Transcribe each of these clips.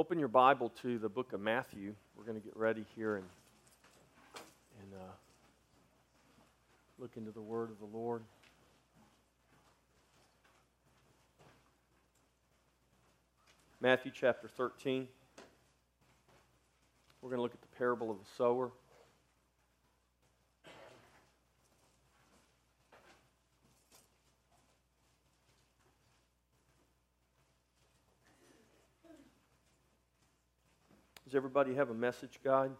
Open your Bible to the book of Matthew. We're going to get ready here and, and uh, look into the word of the Lord. Matthew chapter 13. We're going to look at the parable of the sower. Does everybody have a message guide?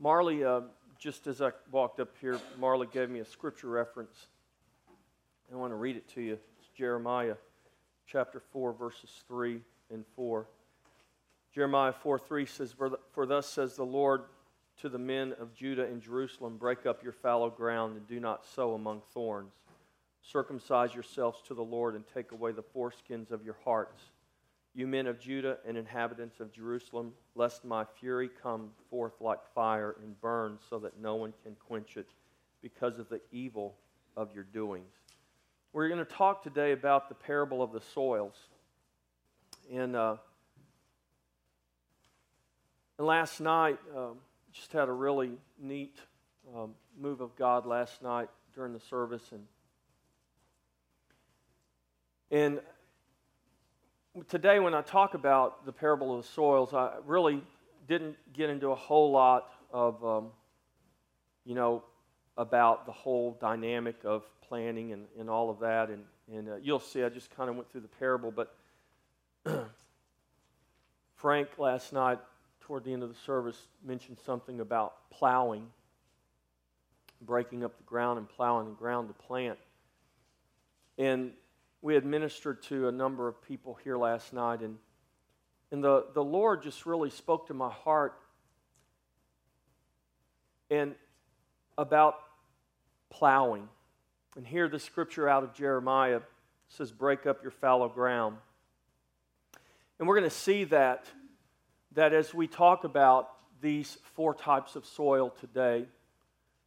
Marley, uh, just as I walked up here, Marley gave me a scripture reference. I want to read it to you. It's Jeremiah chapter 4, verses 3 and 4. Jeremiah 4 3 says, For, for thus says the Lord to the men of Judah and Jerusalem, Break up your fallow ground and do not sow among thorns. Circumcise yourselves to the Lord and take away the foreskins of your hearts. You men of Judah and inhabitants of Jerusalem, lest my fury come forth like fire and burn so that no one can quench it because of the evil of your doings. We're going to talk today about the parable of the soils. And, uh, and last night, um, just had a really neat um, move of God last night during the service, and and today when I talk about the parable of the soils, I really didn't get into a whole lot of um, you know about the whole dynamic of planning and, and all of that, and and uh, you'll see I just kind of went through the parable, but. Frank last night toward the end of the service, mentioned something about plowing, breaking up the ground and plowing the ground to plant. And we had ministered to a number of people here last night, and, and the, the Lord just really spoke to my heart and about plowing. And here the scripture out of Jeremiah says, Break up your fallow ground. And we're going to see that that as we talk about these four types of soil today,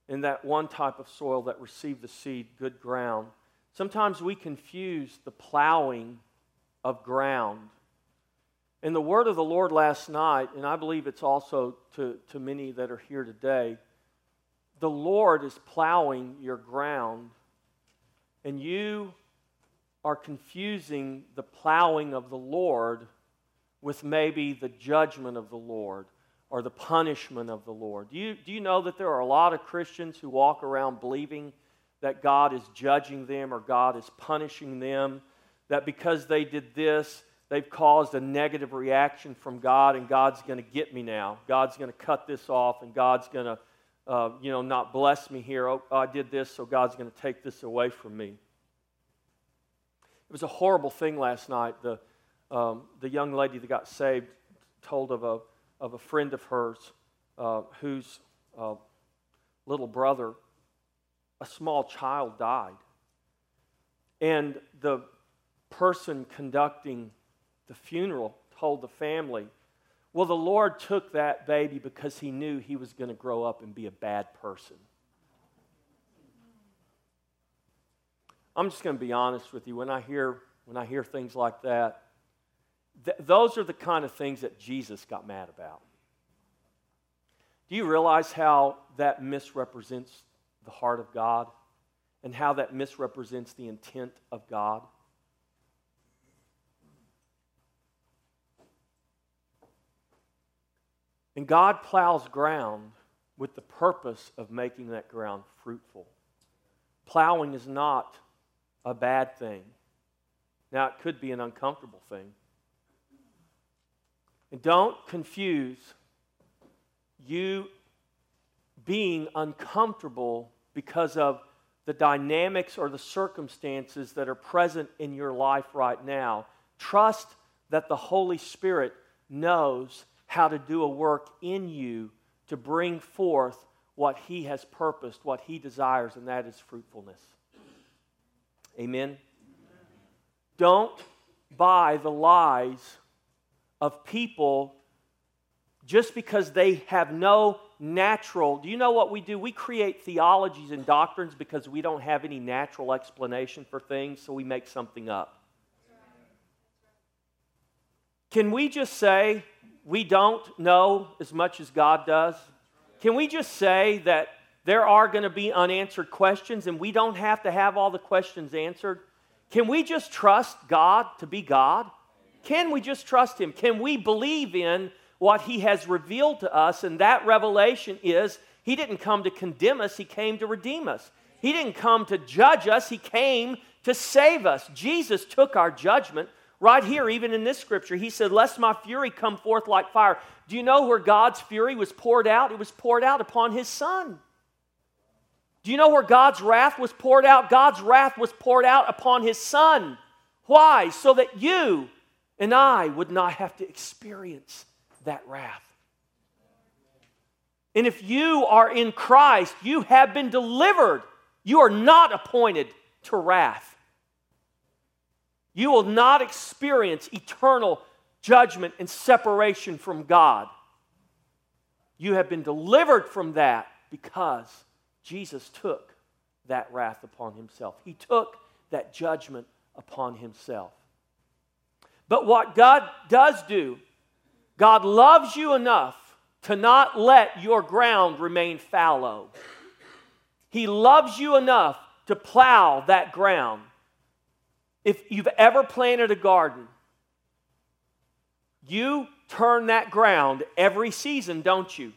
and that one type of soil that received the seed, good ground, sometimes we confuse the plowing of ground. In the word of the Lord last night, and I believe it's also to, to many that are here today, the Lord is plowing your ground, and you are confusing the plowing of the Lord with maybe the judgment of the Lord or the punishment of the Lord. Do you, do you know that there are a lot of Christians who walk around believing that God is judging them or God is punishing them? That because they did this, they've caused a negative reaction from God and God's going to get me now. God's going to cut this off and God's going to, uh, you know, not bless me here. Oh, I did this, so God's going to take this away from me. It was a horrible thing last night. The, um, the young lady that got saved told of a, of a friend of hers uh, whose uh, little brother, a small child, died. And the person conducting the funeral told the family, Well, the Lord took that baby because he knew he was going to grow up and be a bad person. I'm just going to be honest with you. When I hear, when I hear things like that, Th- those are the kind of things that Jesus got mad about. Do you realize how that misrepresents the heart of God and how that misrepresents the intent of God? And God plows ground with the purpose of making that ground fruitful. Plowing is not a bad thing. Now, it could be an uncomfortable thing. And don't confuse you being uncomfortable because of the dynamics or the circumstances that are present in your life right now. Trust that the Holy Spirit knows how to do a work in you to bring forth what He has purposed, what He desires, and that is fruitfulness. Amen? Amen. Don't buy the lies of people just because they have no natural. Do you know what we do? We create theologies and doctrines because we don't have any natural explanation for things, so we make something up. Can we just say we don't know as much as God does? Can we just say that there are going to be unanswered questions and we don't have to have all the questions answered? Can we just trust God to be God? Can we just trust Him? Can we believe in what He has revealed to us? And that revelation is He didn't come to condemn us, He came to redeem us. He didn't come to judge us, He came to save us. Jesus took our judgment. Right here, even in this scripture, he said, Lest my fury come forth like fire. Do you know where God's fury was poured out? It was poured out upon his son. Do you know where God's wrath was poured out? God's wrath was poured out upon his son. Why? So that you and I would not have to experience that wrath. And if you are in Christ, you have been delivered. You are not appointed to wrath. You will not experience eternal judgment and separation from God. You have been delivered from that because Jesus took that wrath upon himself. He took that judgment upon himself. But what God does do, God loves you enough to not let your ground remain fallow. He loves you enough to plow that ground. If you've ever planted a garden, you turn that ground every season, don't you?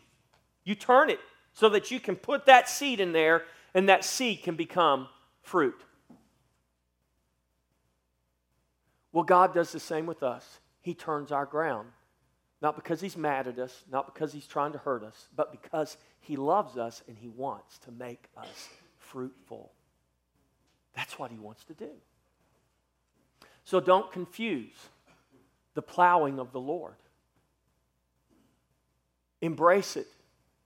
You turn it so that you can put that seed in there and that seed can become fruit. Well, God does the same with us. He turns our ground. Not because He's mad at us, not because He's trying to hurt us, but because He loves us and He wants to make us fruitful. That's what He wants to do. So don't confuse the plowing of the Lord. Embrace it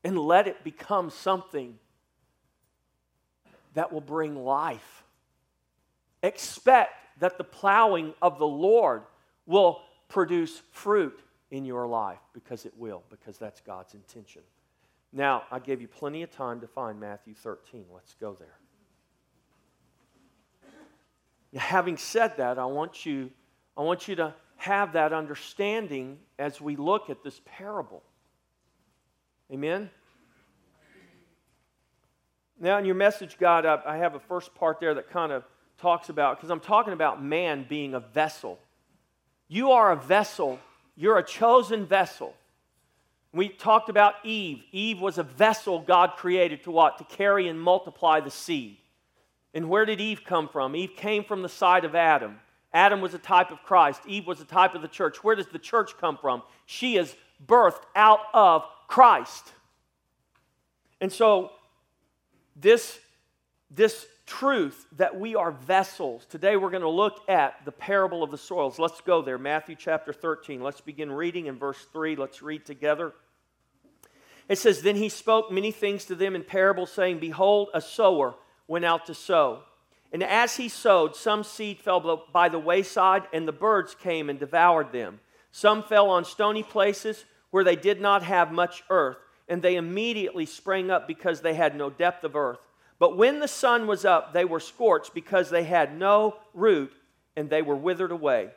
and let it become something that will bring life. Expect that the plowing of the Lord will produce fruit in your life because it will, because that's God's intention. Now, I gave you plenty of time to find Matthew 13. Let's go there. Now, having said that, I want you, I want you to have that understanding as we look at this parable. Amen? Now, in your message, God, I, I have a first part there that kind of talks about, because I'm talking about man being a vessel. You are a vessel, you're a chosen vessel. We talked about Eve. Eve was a vessel God created to what? To carry and multiply the seed. And where did Eve come from? Eve came from the side of Adam. Adam was a type of Christ. Eve was a type of the church. Where does the church come from? She is birthed out of Christ. And so, this, this truth that we are vessels. Today we're going to look at the parable of the soils. Let's go there. Matthew chapter 13. Let's begin reading in verse 3. Let's read together. It says, Then he spoke many things to them in parables, saying, Behold, a sower went out to sow. And as he sowed, some seed fell by the wayside, and the birds came and devoured them. Some fell on stony places where they did not have much earth, and they immediately sprang up because they had no depth of earth. But when the sun was up, they were scorched because they had no root and they were withered away.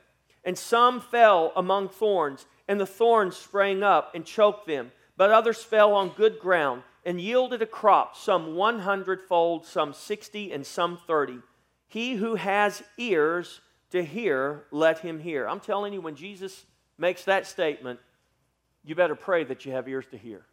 And some fell among thorns, and the thorns sprang up and choked them. But others fell on good ground and yielded a crop, some one hundredfold, some sixty, and some thirty. He who has ears to hear, let him hear. I'm telling you, when Jesus makes that statement, you better pray that you have ears to hear.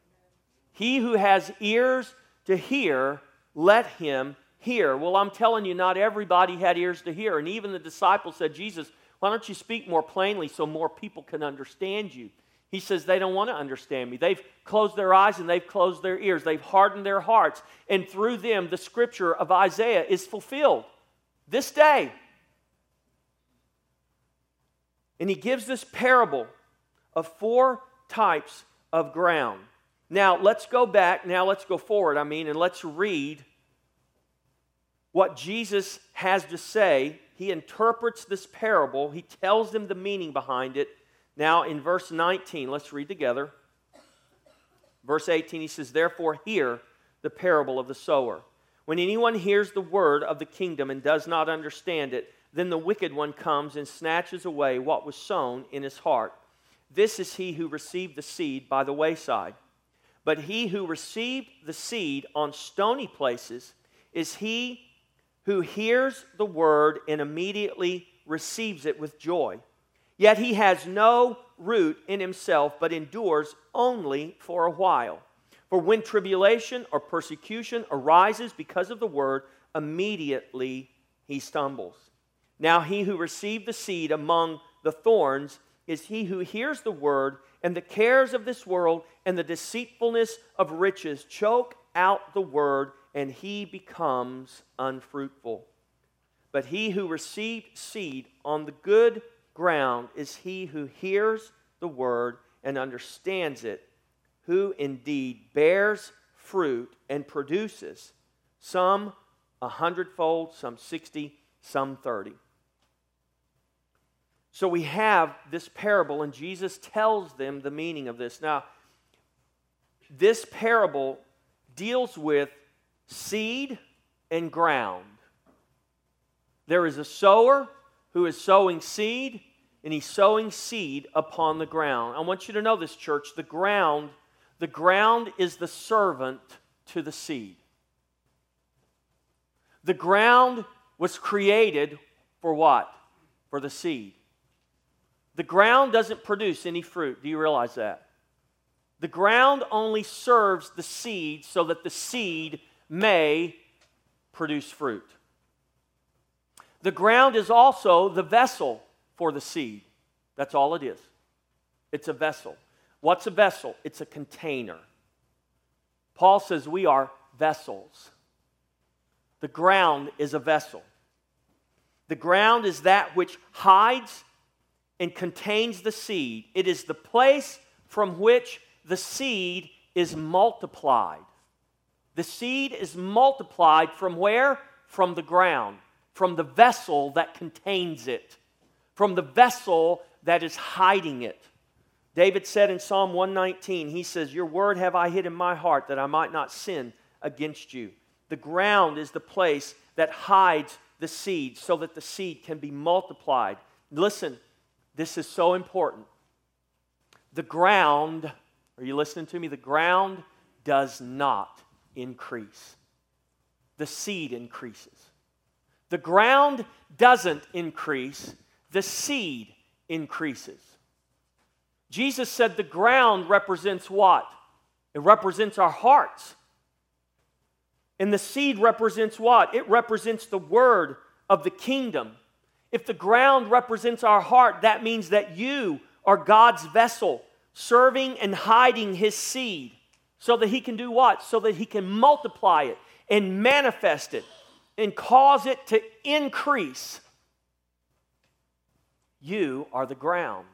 He who has ears to hear, let him hear. Well, I'm telling you, not everybody had ears to hear. And even the disciples said, Jesus, why don't you speak more plainly so more people can understand you? He says they don't want to understand me. They've closed their eyes and they've closed their ears. They've hardened their hearts. And through them, the scripture of Isaiah is fulfilled this day. And he gives this parable of four types of ground. Now, let's go back. Now, let's go forward, I mean, and let's read what Jesus has to say. He interprets this parable, he tells them the meaning behind it. Now, in verse 19, let's read together. Verse 18, he says, Therefore, hear the parable of the sower. When anyone hears the word of the kingdom and does not understand it, then the wicked one comes and snatches away what was sown in his heart. This is he who received the seed by the wayside. But he who received the seed on stony places is he who hears the word and immediately receives it with joy. Yet he has no root in himself, but endures only for a while. For when tribulation or persecution arises because of the word, immediately he stumbles. Now he who received the seed among the thorns is he who hears the word, and the cares of this world and the deceitfulness of riches choke out the word, and he becomes unfruitful. But he who received seed on the good ground is he who hears the word and understands it, who indeed bears fruit and produces some a hundredfold, some sixty, some thirty. So we have this parable, and Jesus tells them the meaning of this. Now, this parable deals with seed and ground. There is a sower who is sowing seed, and he's sowing seed upon the ground. I want you to know this, church. The ground, the ground is the servant to the seed. The ground was created for what? For the seed. The ground doesn't produce any fruit. Do you realize that? The ground only serves the seed so that the seed may produce fruit. The ground is also the vessel for the seed. That's all it is. It's a vessel. What's a vessel? It's a container. Paul says we are vessels. The ground is a vessel. The ground is that which hides and contains the seed. It is the place from which the seed is multiplied. The seed is multiplied from where? From the ground, from the vessel that contains it, from the vessel that is hiding it. David said in Psalm 119, he says, Your word have I hid in my heart that I might not sin against you. The ground is the place that hides the seed so that the seed can be multiplied. Listen, this is so important. The ground, are you listening to me? The ground does not increase, the seed increases. The ground doesn't increase, the seed increases. Jesus said the ground represents what? It represents our hearts. And the seed represents what? It represents the word of the kingdom. If the ground represents our heart, that means that you are God's vessel, serving and hiding his seed so that he can do what? So that he can multiply it and manifest it and cause it to increase. You are the ground.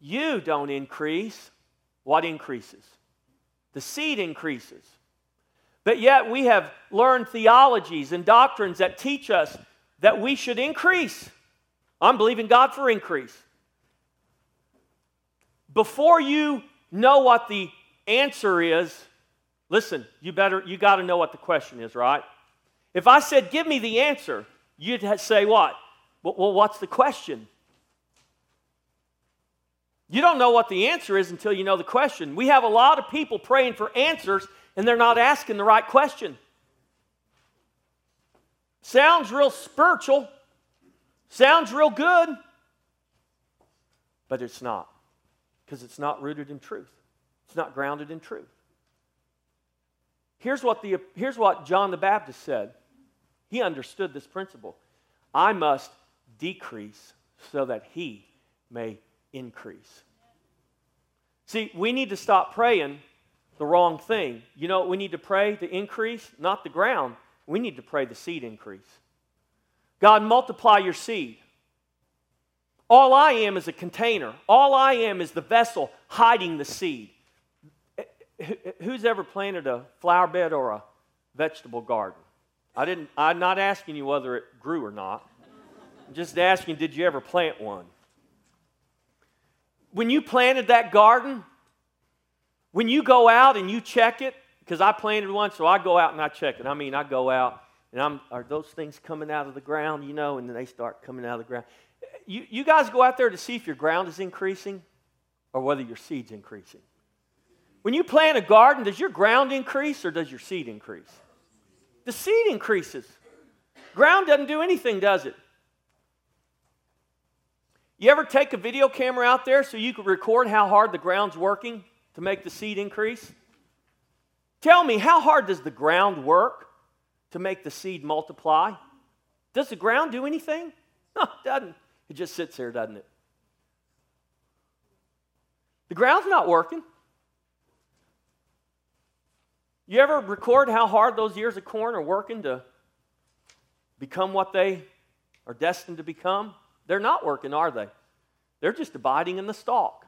You don't increase. What increases? The seed increases. But yet we have learned theologies and doctrines that teach us that we should increase. I'm believing God for increase. Before you know what the answer is, listen, you better you got to know what the question is, right? If I said, "Give me the answer," you'd say what? Well, what's the question? You don't know what the answer is until you know the question. We have a lot of people praying for answers and they're not asking the right question. Sounds real spiritual, sounds real good, but it's not because it's not rooted in truth. It's not grounded in truth. Here's what, the, here's what John the Baptist said. He understood this principle. I must decrease so that he may increase. See, we need to stop praying the wrong thing. You know we need to pray to increase? Not the ground, we need to pray the seed increase. God, multiply your seed. All I am is a container. All I am is the vessel hiding the seed. Who's ever planted a flower bed or a vegetable garden? I didn't, I'm not asking you whether it grew or not. I'm just asking, did you ever plant one? When you planted that garden, When you go out and you check it, because I planted one, so I go out and I check it. I mean, I go out and I'm, are those things coming out of the ground, you know, and then they start coming out of the ground. You, you guys go out there to see if your ground is increasing or whether your seed's increasing. When you plant a garden, does your ground increase or does your seed increase? The seed increases. Ground doesn't do anything, does it? You ever take a video camera out there so you can record how hard the ground's working to make the seed increase? Tell me, how hard does the ground work to make the seed multiply? Does the ground do anything? No, it doesn't. It just sits there, doesn't it? The ground's not working. You ever record how hard those ears of corn are working to become what they are destined to become? They're not working, are they? They're just abiding in the stalk.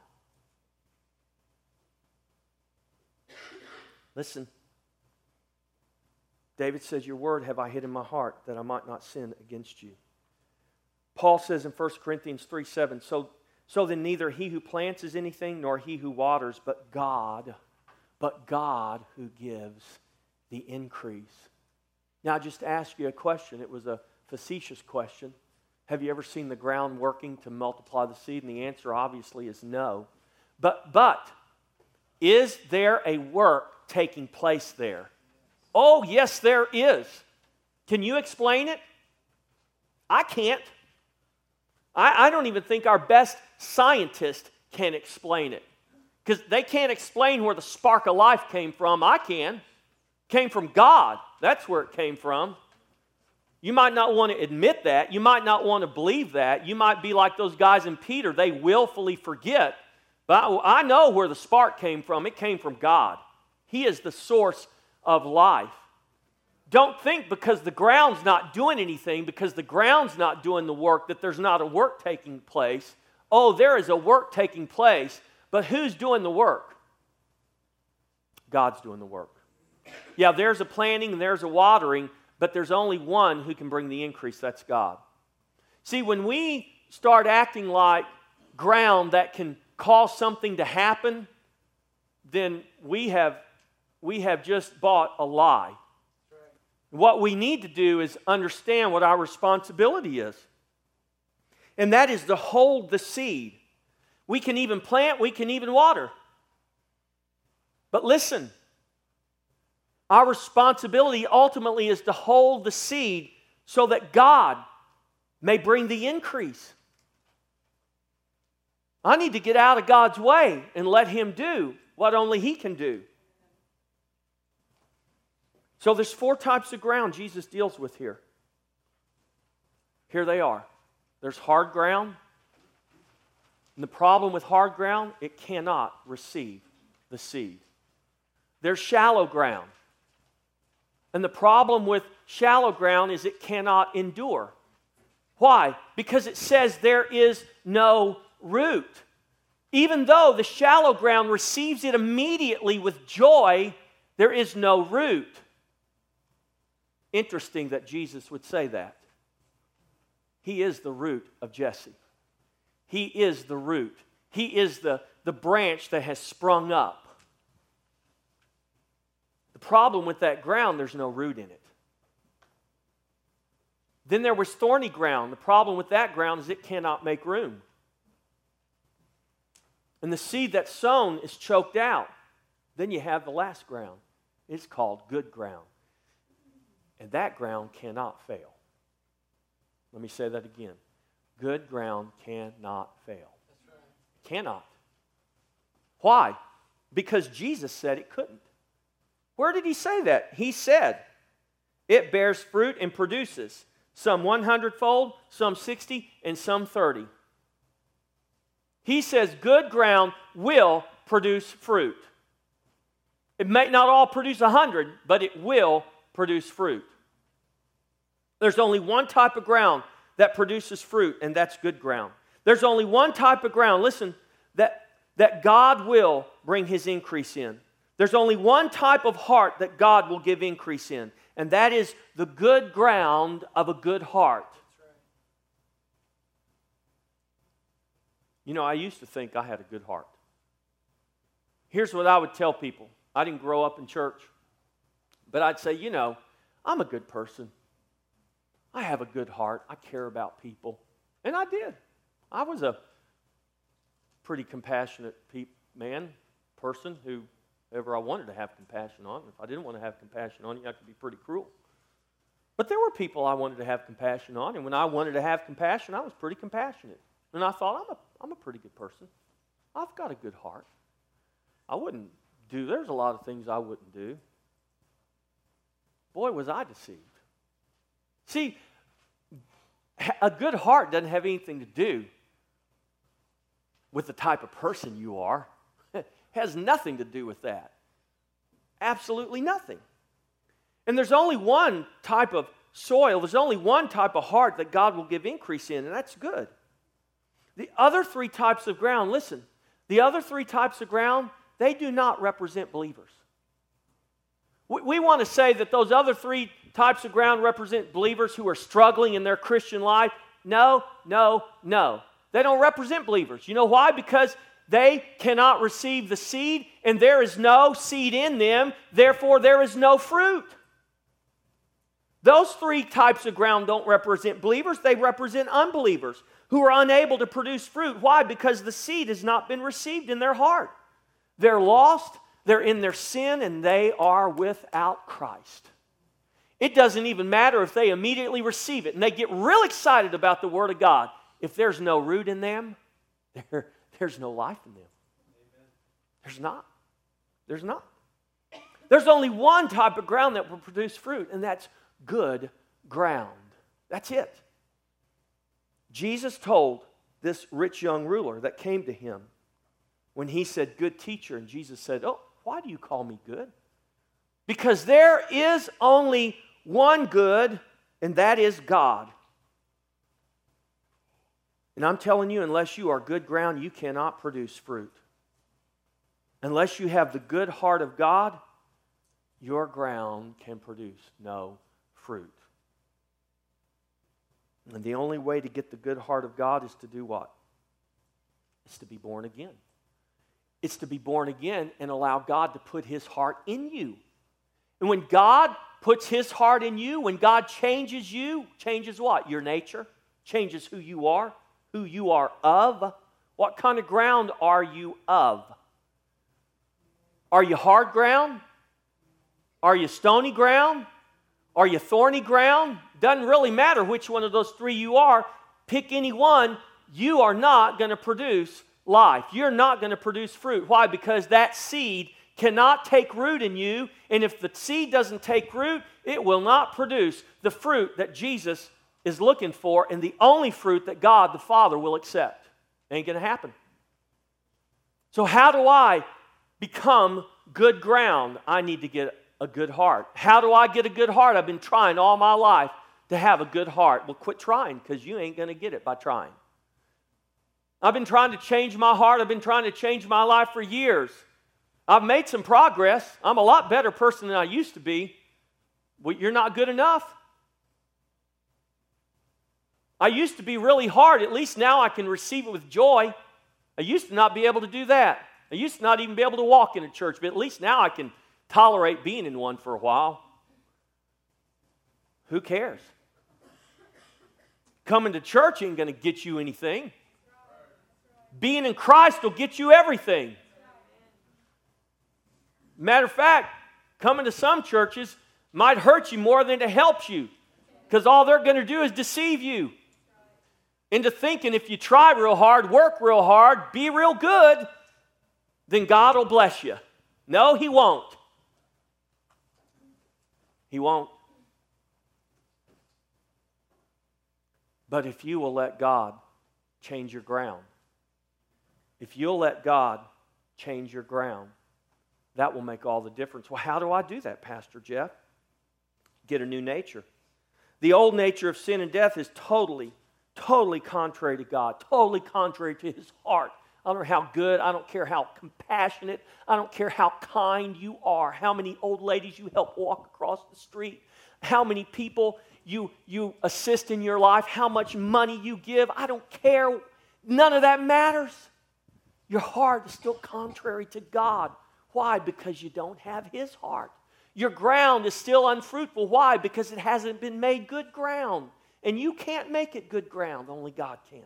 Listen. David says, Your word have I hid in my heart that I might not sin against you. Paul says in 1 Corinthians 3 7, so, so then neither he who plants is anything nor he who waters, but God, but God who gives the increase. Now, I just ask you a question. It was a facetious question. Have you ever seen the ground working to multiply the seed? And the answer obviously is no. But, but, is there a work taking place there? Oh, yes, there is. Can you explain it? I can't. I, I don't even think our best scientist can explain it. Because they can't explain where the spark of life came from. I can. Came from God. That's where it came from. You might not want to admit that. You might not want to believe that. You might be like those guys in Peter. They willfully forget. But I, I know where the spark came from. It came from God. He is the source of life. Don't think because the ground's not doing anything, because the ground's not doing the work, that there's not a work taking place. Oh, there is a work taking place, but who's doing the work? God's doing the work. Yeah, there's a planting and there's a watering, but there's only one who can bring the increase that's God. See, when we start acting like ground that can cause something to happen, then we have, we have just bought a lie. What we need to do is understand what our responsibility is. And that is to hold the seed. We can even plant, we can even water. But listen, our responsibility ultimately is to hold the seed so that God may bring the increase. I need to get out of God's way and let Him do what only He can do. So there's four types of ground Jesus deals with here. Here they are. There's hard ground. And the problem with hard ground, it cannot receive the seed. There's shallow ground. And the problem with shallow ground is it cannot endure. Why? Because it says there is no root. Even though the shallow ground receives it immediately with joy, there is no root. Interesting that Jesus would say that. He is the root of Jesse. He is the root. He is the, the branch that has sprung up. The problem with that ground, there's no root in it. Then there was thorny ground. The problem with that ground is it cannot make room. And the seed that's sown is choked out. Then you have the last ground. It's called good ground. And that ground cannot fail. Let me say that again. Good ground cannot fail. Right. Cannot. Why? Because Jesus said it couldn't. Where did he say that? He said, it bears fruit and produces some 100 fold, some 60, and some 30. He says good ground will produce fruit. It may not all produce 100, but it will produce fruit. There's only one type of ground that produces fruit, and that's good ground. There's only one type of ground, listen, that, that God will bring his increase in. There's only one type of heart that God will give increase in, and that is the good ground of a good heart. You know, I used to think I had a good heart. here's what I would tell people I didn't grow up in church, but I'd say, you know, I'm a good person. I have a good heart. I care about people. And I did. I was a pretty compassionate pe- man, person who ever I wanted to have compassion on. If I didn't want to have compassion on you, I could be pretty cruel. But there were people I wanted to have compassion on, and when I wanted to have compassion, I was pretty compassionate. And I thought, I'm a, I'm a pretty good person. I've got a good heart. I wouldn't do, there's a lot of things I wouldn't do. Boy, was I deceived. See, a good heart doesn't have anything to do with the type of person you are. It has nothing to do with that. Absolutely nothing. And there's only one type of soil, there's only one type of heart that God will give increase in, and that's good. The other three types of ground, listen, the other three types of ground, they do not represent believers. We, we want to say that those other three types of ground represent believers who are struggling in their Christian life. No, no, no. They don't represent believers. You know why? Because they cannot receive the seed, and there is no seed in them, therefore, there is no fruit. Those three types of ground don't represent believers, they represent unbelievers who are unable to produce fruit. Why? Because the seed has not been received in their heart. They're lost, they're in their sin, and they are without Christ. It doesn't even matter if they immediately receive it and they get real excited about the Word of God. If there's no root in them, there, there's no life in them. There's not. There's not. There's only one type of ground that will produce fruit, and that's good ground. That's it. Jesus told this rich young ruler that came to him when he said, Good teacher, and Jesus said, Oh, why do you call me good? Because there is only one good, and that is God. And I'm telling you, unless you are good ground, you cannot produce fruit. Unless you have the good heart of God, your ground can produce no fruit. And the only way to get the good heart of God is to do what? It's to be born again. It's to be born again and allow God to put his heart in you. And when God puts his heart in you, when God changes you, changes what? Your nature, changes who you are, who you are of. What kind of ground are you of? Are you hard ground? Are you stony ground? Are you thorny ground? Doesn't really matter which one of those three you are. Pick any one. You are not going to produce life. You're not going to produce fruit. Why? Because that seed cannot take root in you. And if the seed doesn't take root, it will not produce the fruit that Jesus is looking for and the only fruit that God the Father will accept. Ain't going to happen. So, how do I become good ground? I need to get a good heart. How do I get a good heart? I've been trying all my life to have a good heart. Well, quit trying because you ain't going to get it by trying. I've been trying to change my heart. I've been trying to change my life for years. I've made some progress. I'm a lot better person than I used to be. Well, you're not good enough. I used to be really hard. At least now I can receive it with joy. I used to not be able to do that. I used to not even be able to walk in a church, but at least now I can tolerate being in one for a while. Who cares? Coming to church ain't going to get you anything. Being in Christ will get you everything. Matter of fact, coming to some churches might hurt you more than it helps you because all they're going to do is deceive you into thinking if you try real hard, work real hard, be real good, then God will bless you. No, He won't. He won't. But if you will let God change your ground, if you'll let God change your ground, that will make all the difference. Well, how do I do that, Pastor Jeff? Get a new nature. The old nature of sin and death is totally, totally contrary to God, totally contrary to his heart. I don't know how good, I don't care how compassionate, I don't care how kind you are, how many old ladies you help walk across the street, how many people you, you assist in your life, how much money you give. I don't care. None of that matters. Your heart is still contrary to God. Why? Because you don't have His heart. Your ground is still unfruitful. Why? Because it hasn't been made good ground. And you can't make it good ground, only God can.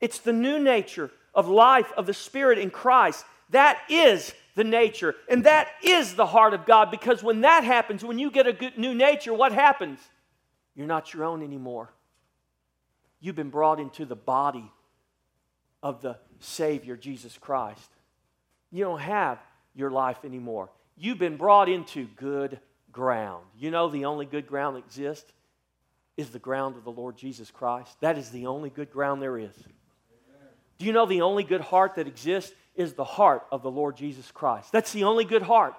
It's the new nature of life of the Spirit in Christ. That is the nature. And that is the heart of God because when that happens, when you get a good new nature, what happens? You're not your own anymore. You've been brought into the body of the Savior, Jesus Christ. You don't have your life anymore. You've been brought into good ground. You know, the only good ground that exists is the ground of the Lord Jesus Christ. That is the only good ground there is. Do you know the only good heart that exists is the heart of the Lord Jesus Christ? That's the only good heart.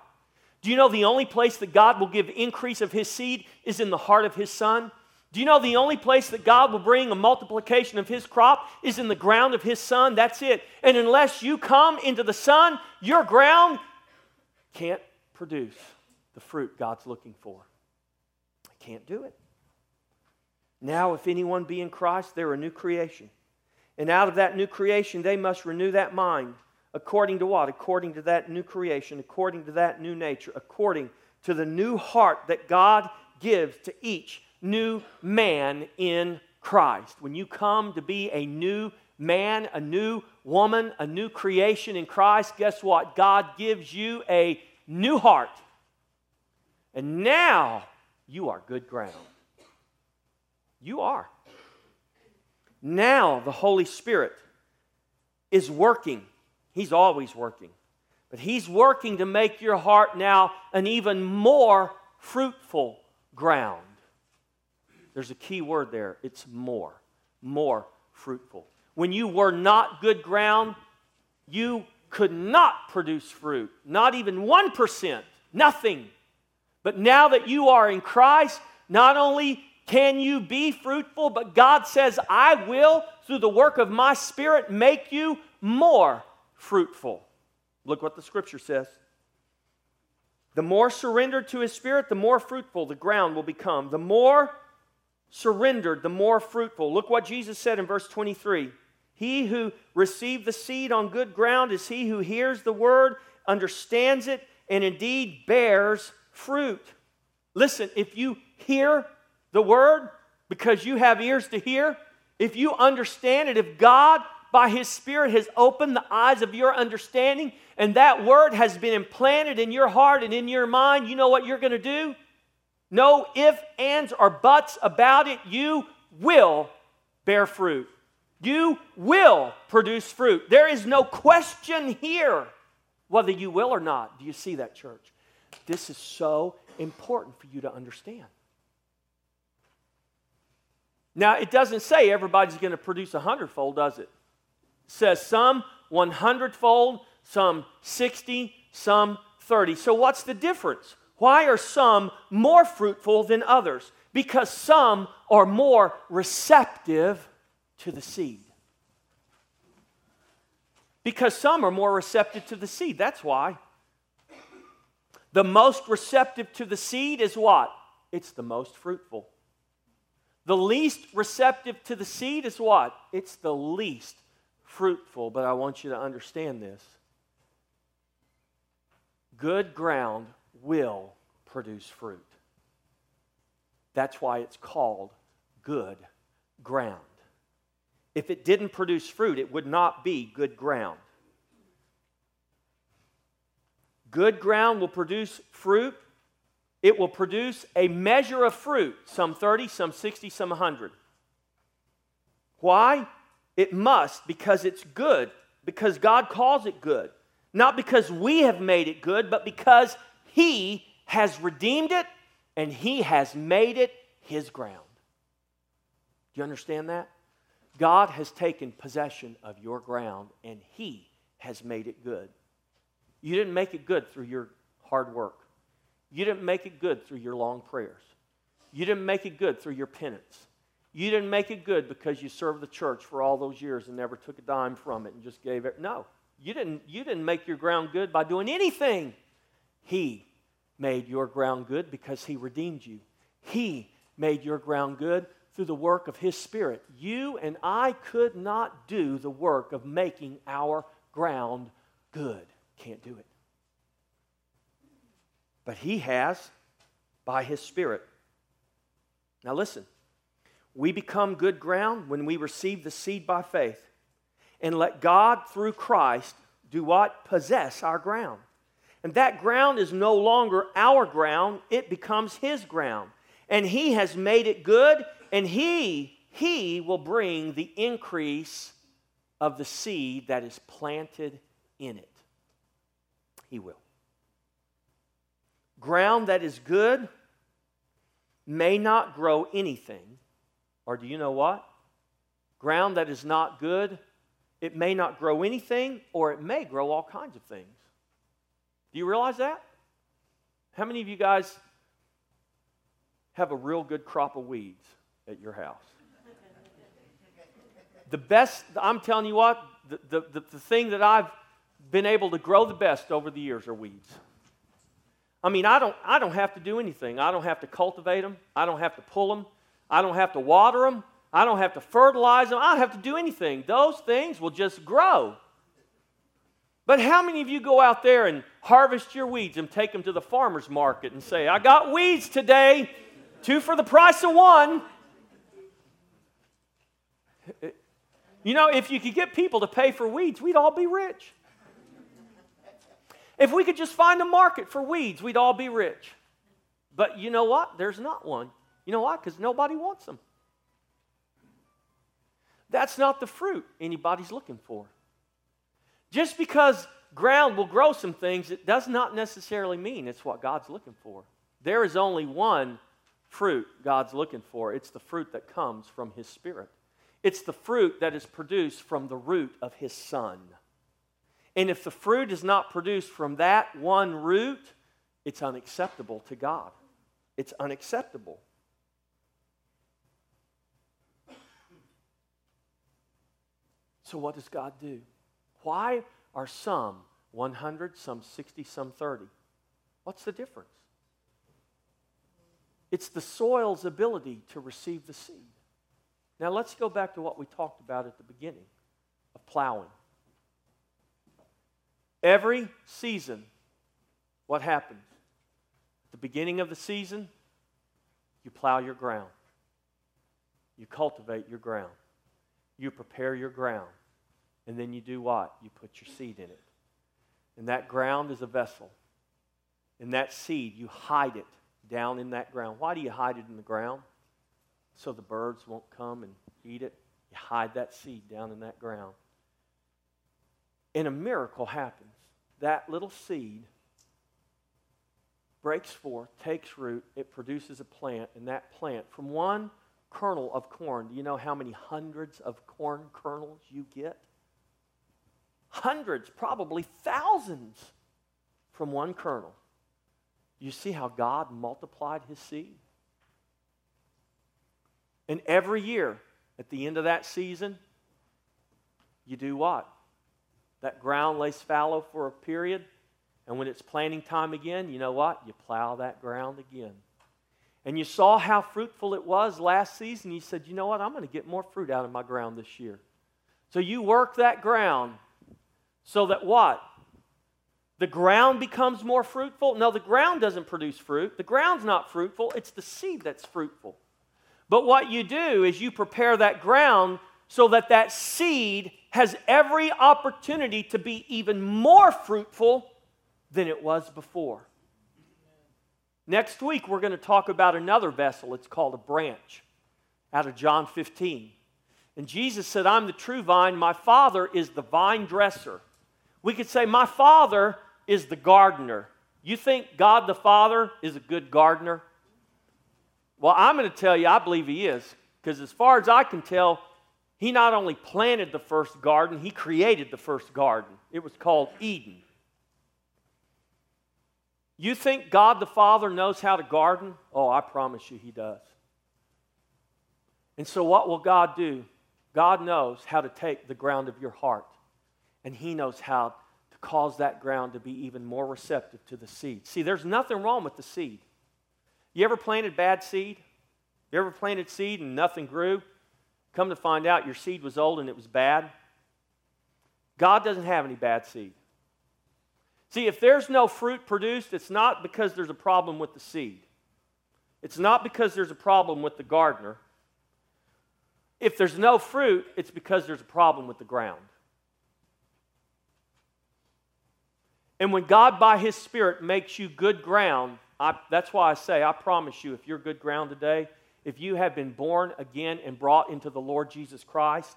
Do you know the only place that God will give increase of his seed is in the heart of his son? Do you know the only place that God will bring a multiplication of his crop is in the ground of his son? That's it. And unless you come into the son, your ground can't produce the fruit God's looking for. I can't do it. Now, if anyone be in Christ, they're a new creation. And out of that new creation, they must renew that mind. According to what? According to that new creation, according to that new nature, according to the new heart that God gives to each new man in Christ. When you come to be a new man, a new woman, a new creation in Christ, guess what? God gives you a new heart. And now you are good ground. You are. Now the Holy Spirit is working. He's always working. But He's working to make your heart now an even more fruitful ground. There's a key word there it's more. More fruitful. When you were not good ground, you could not produce fruit, not even 1%, nothing. But now that you are in Christ, not only can you be fruitful? But God says, I will, through the work of my Spirit, make you more fruitful. Look what the scripture says. The more surrendered to his spirit, the more fruitful the ground will become. The more surrendered, the more fruitful. Look what Jesus said in verse 23. He who received the seed on good ground is he who hears the word, understands it, and indeed bears fruit. Listen, if you hear the word because you have ears to hear, if you understand it, if God by His Spirit has opened the eyes of your understanding and that word has been implanted in your heart and in your mind, you know what you're going to do? No if, ands, or buts about it. You will bear fruit. You will produce fruit. There is no question here whether you will or not. Do you see that, church? This is so important for you to understand. Now, it doesn't say everybody's going to produce a hundredfold, does it? It says some 100 fold, some 60, some 30. So, what's the difference? Why are some more fruitful than others? Because some are more receptive to the seed. Because some are more receptive to the seed. That's why. The most receptive to the seed is what? It's the most fruitful. The least receptive to the seed is what? It's the least fruitful. But I want you to understand this good ground will produce fruit. That's why it's called good ground. If it didn't produce fruit, it would not be good ground. Good ground will produce fruit it will produce a measure of fruit, some 30, some 60, some 100. Why? It must, because it's good, because God calls it good. Not because we have made it good, but because He has redeemed it and He has made it His ground. Do you understand that? God has taken possession of your ground and He has made it good. You didn't make it good through your hard work. You didn't make it good through your long prayers. You didn't make it good through your penance. You didn't make it good because you served the church for all those years and never took a dime from it and just gave it. No, you didn't, you didn't make your ground good by doing anything. He made your ground good because He redeemed you. He made your ground good through the work of His Spirit. You and I could not do the work of making our ground good. Can't do it. but He has by His Spirit. Now, listen. We become good ground when we receive the seed by faith and let God, through Christ, do what? Possess our ground. And that ground is no longer our ground, it becomes His ground. And He has made it good, and He, He will bring the increase of the seed that is planted in it. He will. Ground that is good may not grow anything, or do you know what? Ground that is not good, it may not grow anything, or it may grow all kinds of things. Do you realize that? How many of you guys have a real good crop of weeds at your house? the best, I'm telling you what, the, the, the, the thing that I've been able to grow the best over the years are weeds. I mean, I don't, I don't have to do anything. I don't have to cultivate them. I don't have to pull them. I don't have to water them. I don't have to fertilize them. I don't have to do anything. Those things will just grow. But how many of you go out there and harvest your weeds and take them to the farmer's market and say, I got weeds today, two for the price of one? You know, if you could get people to pay for weeds, we'd all be rich. If we could just find a market for weeds, we'd all be rich. But you know what? There's not one. You know why? Because nobody wants them. That's not the fruit anybody's looking for. Just because ground will grow some things, it does not necessarily mean it's what God's looking for. There is only one fruit God's looking for it's the fruit that comes from His Spirit. It's the fruit that is produced from the root of his son. And if the fruit is not produced from that one root, it's unacceptable to God. It's unacceptable. So, what does God do? Why are some 100, some 60, some 30? What's the difference? It's the soil's ability to receive the seed. Now let's go back to what we talked about at the beginning of plowing. Every season, what happens? At the beginning of the season, you plow your ground. You cultivate your ground. You prepare your ground. And then you do what? You put your seed in it. And that ground is a vessel. And that seed, you hide it down in that ground. Why do you hide it in the ground? so the birds won't come and eat it. You hide that seed down in that ground. And a miracle happens. That little seed breaks forth, takes root, it produces a plant, and that plant, from one kernel of corn, do you know how many hundreds of corn kernels you get? Hundreds, probably thousands from one kernel. You see how God multiplied his seed? And every year, at the end of that season, you do what? That ground lays fallow for a period, and when it's planting time again, you know what? You plow that ground again. And you saw how fruitful it was last season. You said, you know what? I'm going to get more fruit out of my ground this year. So you work that ground so that what? The ground becomes more fruitful? No, the ground doesn't produce fruit. The ground's not fruitful, it's the seed that's fruitful. But what you do is you prepare that ground so that that seed has every opportunity to be even more fruitful than it was before. Next week, we're going to talk about another vessel. It's called a branch out of John 15. And Jesus said, I'm the true vine, my Father is the vine dresser. We could say, My Father is the gardener. You think God the Father is a good gardener? Well, I'm going to tell you, I believe he is. Because as far as I can tell, he not only planted the first garden, he created the first garden. It was called Eden. You think God the Father knows how to garden? Oh, I promise you he does. And so, what will God do? God knows how to take the ground of your heart, and he knows how to cause that ground to be even more receptive to the seed. See, there's nothing wrong with the seed. You ever planted bad seed? You ever planted seed and nothing grew? Come to find out your seed was old and it was bad. God doesn't have any bad seed. See, if there's no fruit produced, it's not because there's a problem with the seed. It's not because there's a problem with the gardener. If there's no fruit, it's because there's a problem with the ground. And when God, by His Spirit, makes you good ground, I, that's why I say, I promise you, if you're good ground today, if you have been born again and brought into the Lord Jesus Christ,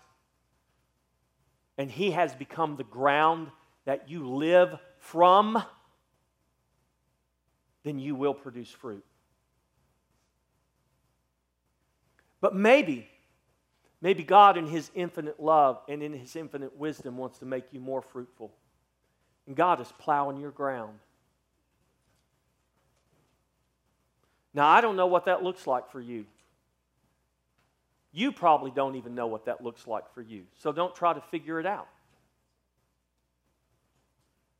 and He has become the ground that you live from, then you will produce fruit. But maybe, maybe God, in His infinite love and in His infinite wisdom, wants to make you more fruitful. And God is plowing your ground. Now, I don't know what that looks like for you. You probably don't even know what that looks like for you. So don't try to figure it out.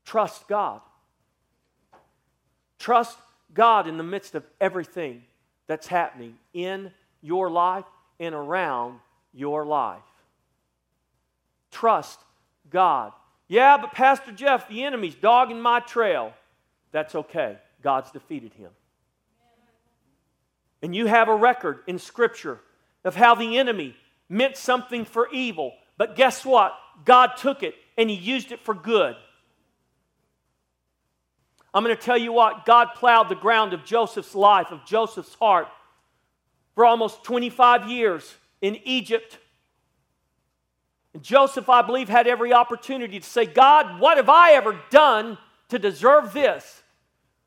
Trust God. Trust God in the midst of everything that's happening in your life and around your life. Trust God. Yeah, but Pastor Jeff, the enemy's dogging my trail. That's okay. God's defeated him. And you have a record in Scripture of how the enemy meant something for evil, but guess what? God took it and he used it for good. I'm going to tell you what, God plowed the ground of Joseph's life, of Joseph's heart, for almost 25 years in Egypt. And Joseph, I believe, had every opportunity to say, God, what have I ever done to deserve this?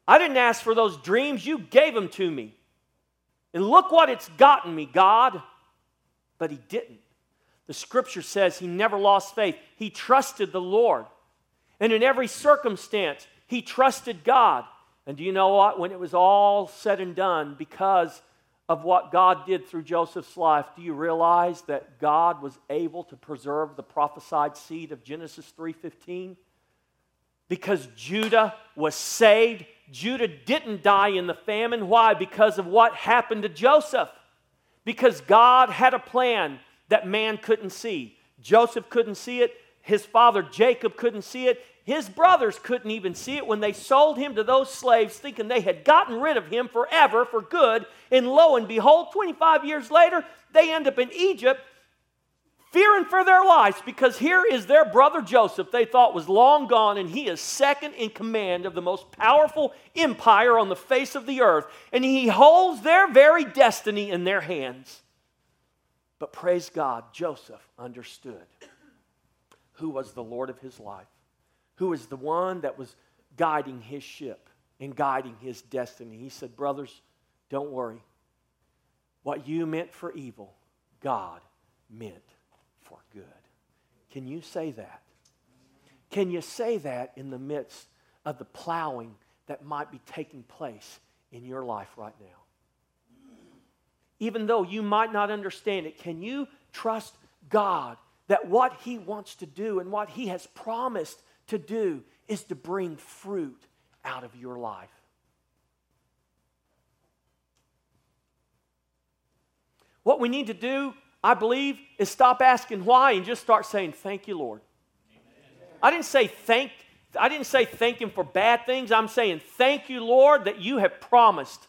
I didn't ask for those dreams, you gave them to me. And look what it's gotten me, God. But he didn't. The scripture says he never lost faith. He trusted the Lord. And in every circumstance, he trusted God. And do you know what? When it was all said and done, because of what God did through Joseph's life, do you realize that God was able to preserve the prophesied seed of Genesis 3:15? Because Judah was saved, Judah didn't die in the famine. Why? Because of what happened to Joseph. Because God had a plan that man couldn't see. Joseph couldn't see it, his father Jacob couldn't see it, his brothers couldn't even see it when they sold him to those slaves, thinking they had gotten rid of him forever for good. And lo and behold, 25 years later, they end up in Egypt fearing for their lives because here is their brother Joseph, they thought was long gone, and he is second in command of the most powerful empire on the face of the earth. And he holds their very destiny in their hands. But praise God, Joseph understood who was the Lord of his life who was the one that was guiding his ship and guiding his destiny. He said, Brothers, don't worry. What you meant for evil, God meant for good. Can you say that? Can you say that in the midst of the plowing that might be taking place in your life right now? Even though you might not understand it, can you trust God that what He wants to do and what He has promised to do is to bring fruit out of your life. What we need to do, I believe, is stop asking why and just start saying, Thank you, Lord. I didn't say thank I didn't say thank him for bad things. I'm saying thank you, Lord, that you have promised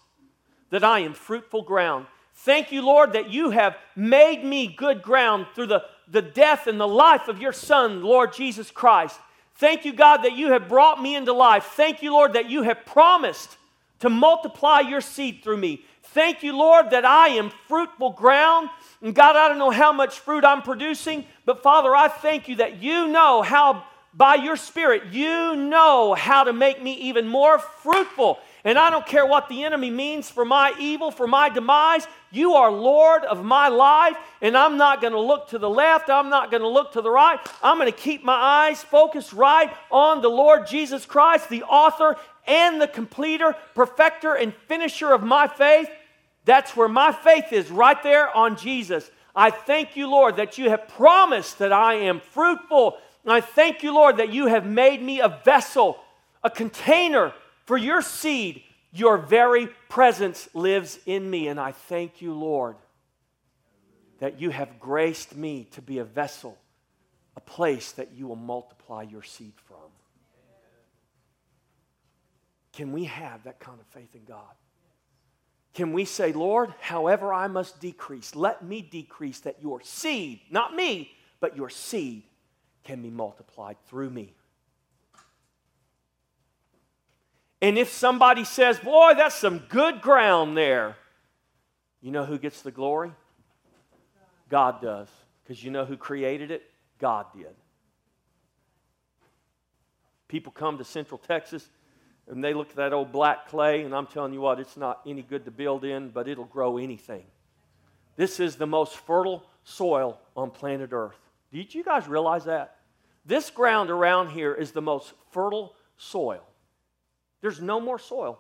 that I am fruitful ground. Thank you, Lord, that you have made me good ground through the, the death and the life of your Son, Lord Jesus Christ. Thank you, God, that you have brought me into life. Thank you, Lord, that you have promised to multiply your seed through me. Thank you, Lord, that I am fruitful ground. And God, I don't know how much fruit I'm producing, but Father, I thank you that you know how, by your Spirit, you know how to make me even more fruitful. And I don't care what the enemy means for my evil, for my demise. You are Lord of my life, and I'm not going to look to the left. I'm not going to look to the right. I'm going to keep my eyes focused right on the Lord Jesus Christ, the author and the completer, perfecter, and finisher of my faith. That's where my faith is, right there on Jesus. I thank you, Lord, that you have promised that I am fruitful. And I thank you, Lord, that you have made me a vessel, a container for your seed, your very presence lives in me. And I thank you, Lord, that you have graced me to be a vessel, a place that you will multiply your seed from. Can we have that kind of faith in God? Can we say, Lord, however I must decrease, let me decrease that your seed, not me, but your seed can be multiplied through me? And if somebody says, Boy, that's some good ground there, you know who gets the glory? God does. Because you know who created it? God did. People come to Central Texas and they look at that old black clay, and I'm telling you what, it's not any good to build in, but it'll grow anything. This is the most fertile soil on planet Earth. Did you guys realize that? This ground around here is the most fertile soil. There's no more soil.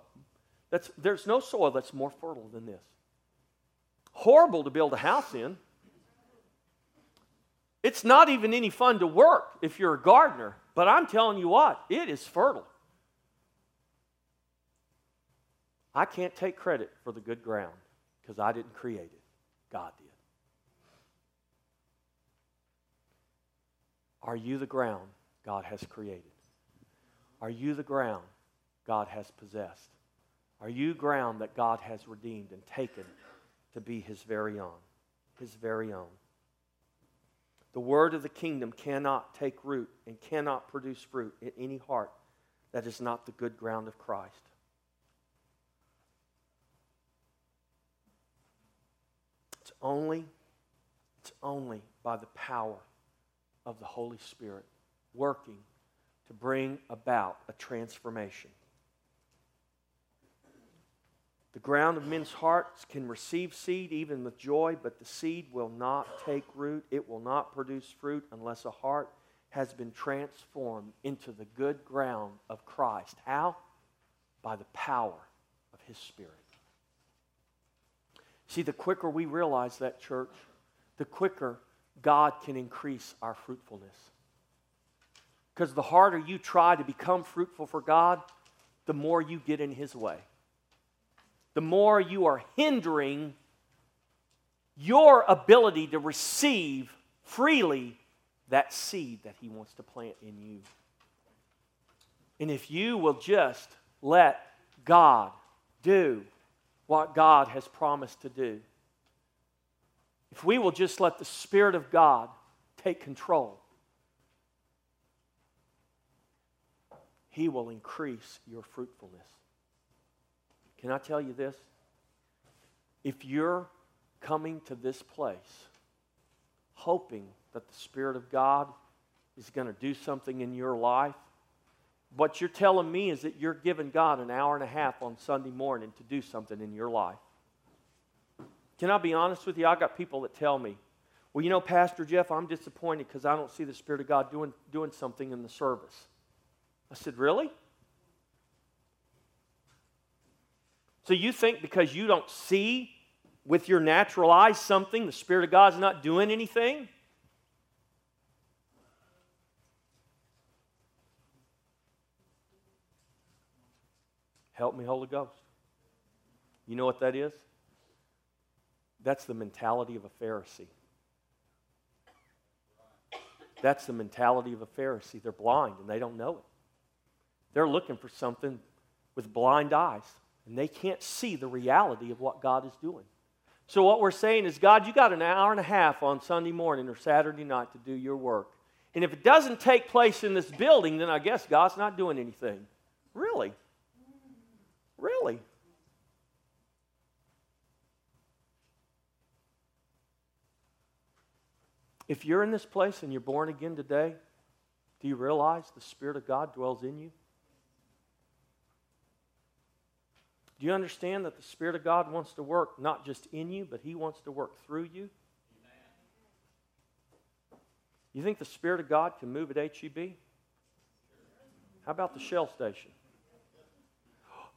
That's, there's no soil that's more fertile than this. Horrible to build a house in. It's not even any fun to work if you're a gardener, but I'm telling you what, it is fertile. I can't take credit for the good ground because I didn't create it, God did. Are you the ground God has created? Are you the ground God has possessed? Are you ground that God has redeemed and taken to be his very own? His very own. The word of the kingdom cannot take root and cannot produce fruit in any heart that is not the good ground of Christ. It's only, it's only by the power of the Holy Spirit working to bring about a transformation. The ground of men's hearts can receive seed even with joy, but the seed will not take root. It will not produce fruit unless a heart has been transformed into the good ground of Christ. How? By the power of His Spirit. See, the quicker we realize that, church, the quicker God can increase our fruitfulness. Because the harder you try to become fruitful for God, the more you get in His way the more you are hindering your ability to receive freely that seed that He wants to plant in you. And if you will just let God do what God has promised to do, if we will just let the Spirit of God take control, He will increase your fruitfulness. Can I tell you this? If you're coming to this place hoping that the Spirit of God is going to do something in your life, what you're telling me is that you're giving God an hour and a half on Sunday morning to do something in your life. Can I be honest with you? I got people that tell me, well, you know, Pastor Jeff, I'm disappointed because I don't see the Spirit of God doing, doing something in the service. I said, Really? So you think because you don't see with your natural eyes something, the Spirit of God's not doing anything? Help me, Holy Ghost. You know what that is? That's the mentality of a Pharisee. That's the mentality of a Pharisee. They're blind and they don't know it. They're looking for something with blind eyes and they can't see the reality of what God is doing. So, what we're saying is, God, you got an hour and a half on Sunday morning or Saturday night to do your work. And if it doesn't take place in this building, then I guess God's not doing anything. Really? Really? If you're in this place and you're born again today, do you realize the Spirit of God dwells in you? Do you understand that the Spirit of God wants to work not just in you, but He wants to work through you? You think the Spirit of God can move at HEB? How about the Shell station?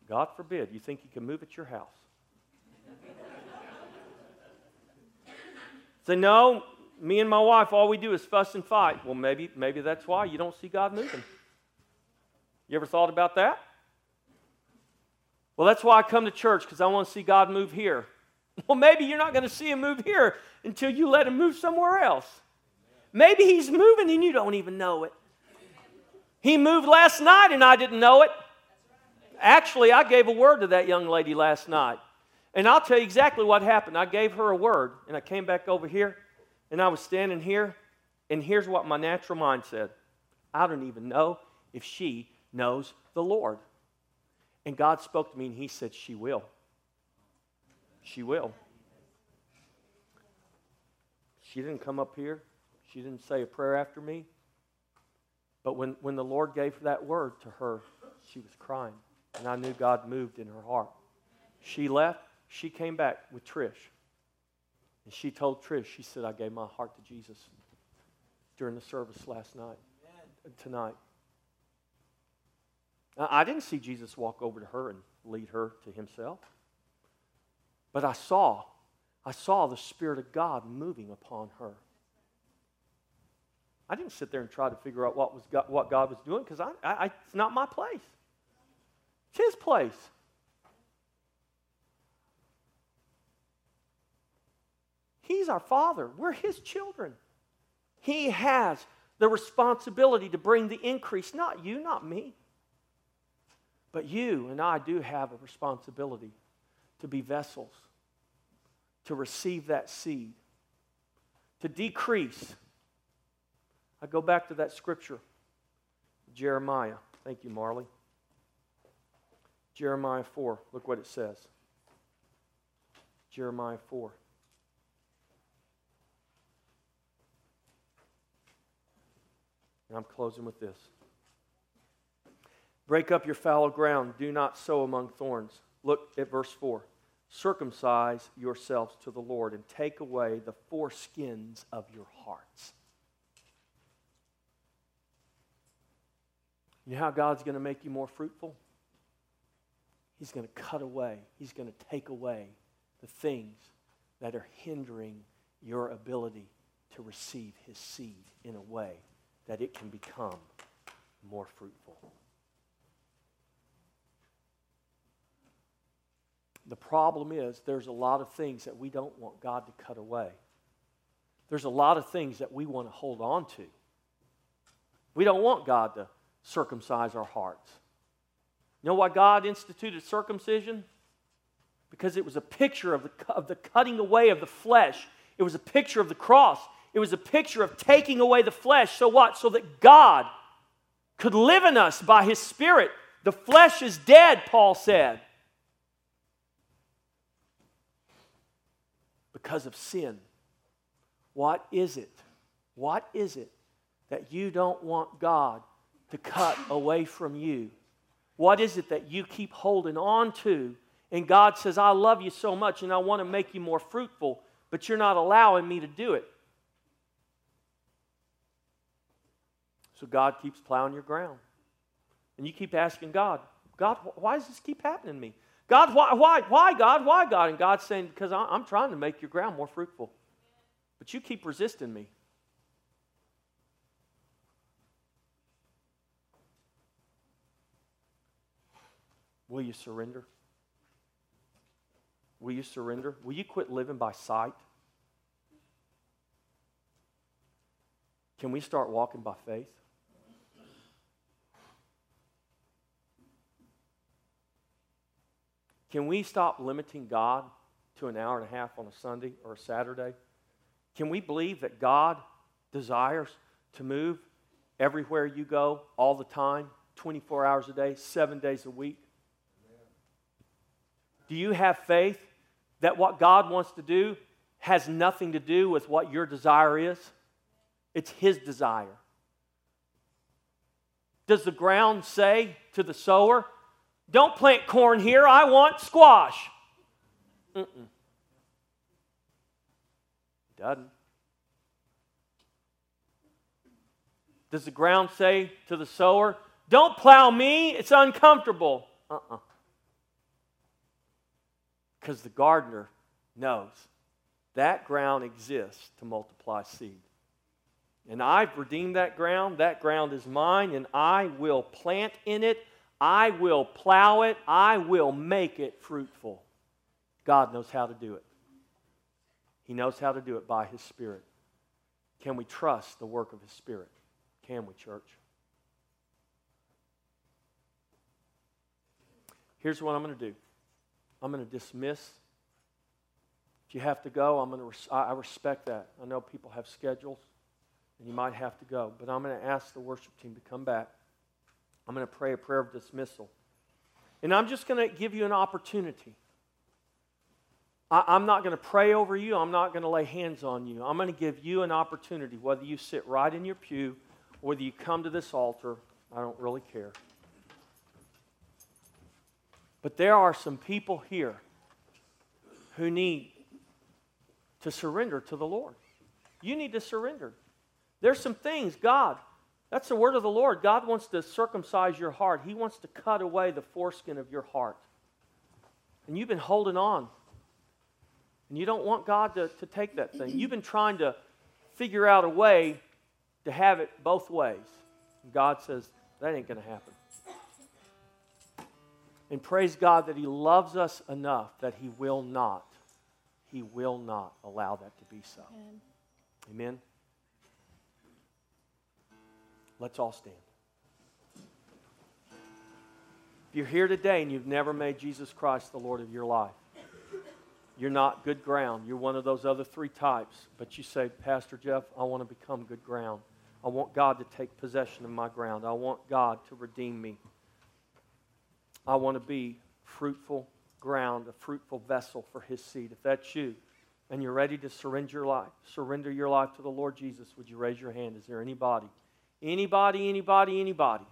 God forbid, you think He can move at your house? Say, no, me and my wife, all we do is fuss and fight. Well, maybe, maybe that's why you don't see God moving. You ever thought about that? Well, that's why I come to church, because I want to see God move here. Well, maybe you're not going to see him move here until you let him move somewhere else. Maybe he's moving and you don't even know it. He moved last night and I didn't know it. Actually, I gave a word to that young lady last night. And I'll tell you exactly what happened. I gave her a word, and I came back over here, and I was standing here, and here's what my natural mind said I don't even know if she knows the Lord. And God spoke to me, and He said, She will. She will. She didn't come up here, she didn't say a prayer after me. But when, when the Lord gave that word to her, she was crying. And I knew God moved in her heart. She left, she came back with Trish. And she told Trish, she said, I gave my heart to Jesus during the service last night, tonight. Now, I didn't see Jesus walk over to her and lead her to himself. But I saw, I saw the Spirit of God moving upon her. I didn't sit there and try to figure out what, was God, what God was doing because I, I, it's not my place. It's His place. He's our Father. We're His children. He has the responsibility to bring the increase, not you, not me. But you and I do have a responsibility to be vessels, to receive that seed, to decrease. I go back to that scripture, Jeremiah. Thank you, Marley. Jeremiah 4. Look what it says. Jeremiah 4. And I'm closing with this. Break up your fallow ground. Do not sow among thorns. Look at verse 4. Circumcise yourselves to the Lord and take away the foreskins of your hearts. You know how God's going to make you more fruitful? He's going to cut away, He's going to take away the things that are hindering your ability to receive His seed in a way that it can become more fruitful. The problem is there's a lot of things that we don't want God to cut away. There's a lot of things that we want to hold on to. We don't want God to circumcise our hearts. You know why God instituted circumcision? Because it was a picture of the, of the cutting away of the flesh. It was a picture of the cross. It was a picture of taking away the flesh. So what? So that God could live in us by His Spirit. The flesh is dead, Paul said. Because of sin. What is it? What is it that you don't want God to cut away from you? What is it that you keep holding on to? And God says, I love you so much and I want to make you more fruitful, but you're not allowing me to do it. So God keeps plowing your ground. And you keep asking God, God, why does this keep happening to me? God, why, why, why, God, why, God? And God's saying, because I'm trying to make your ground more fruitful. But you keep resisting me. Will you surrender? Will you surrender? Will you quit living by sight? Can we start walking by faith? Can we stop limiting God to an hour and a half on a Sunday or a Saturday? Can we believe that God desires to move everywhere you go all the time, 24 hours a day, seven days a week? Do you have faith that what God wants to do has nothing to do with what your desire is? It's His desire. Does the ground say to the sower, don't plant corn here. I want squash. Mm-mm. Doesn't. Does the ground say to the sower, Don't plow me, it's uncomfortable? Uh uh-uh. uh Because the gardener knows that ground exists to multiply seed. And I've redeemed that ground. That ground is mine, and I will plant in it I will plow it, I will make it fruitful. God knows how to do it. He knows how to do it by His Spirit. Can we trust the work of His Spirit? Can we, church? here's what I'm going to do I'm going to dismiss. If you have to go, I'm going to res- I respect that. I know people have schedules and you might have to go, but I'm going to ask the worship team to come back. I'm going to pray a prayer of dismissal. And I'm just going to give you an opportunity. I, am not going to pray over you. I'm not going to lay hands on you. I'm going to give you an opportunity, whether you sit right in your pew, whether you come to this altar. I don't really care. But there are some people here who need to surrender to the Lord. You need to surrender. There's some things, God, that's the word of the Lord. God wants to circumcise your heart, He wants to cut away the foreskin of your heart. And you've been holding on. And you don't want God to, to take that thing. You've been trying to figure out a way to have it both ways. And God says, that ain't going to happen. And praise God that He loves us enough that He will not, He will not allow that to be so. Amen. Amen. Let's all stand. If you're here today and you've never made Jesus Christ the Lord of your life, you're not good ground. You're one of those other three types. But you say, Pastor Jeff, I want to become good ground. I want God to take possession of my ground. I want God to redeem me. I want to be fruitful ground, a fruitful vessel for his seed. If that's you and you're ready to surrender your life, surrender your life to the Lord Jesus, would you raise your hand? Is there anybody? Anybody, anybody, anybody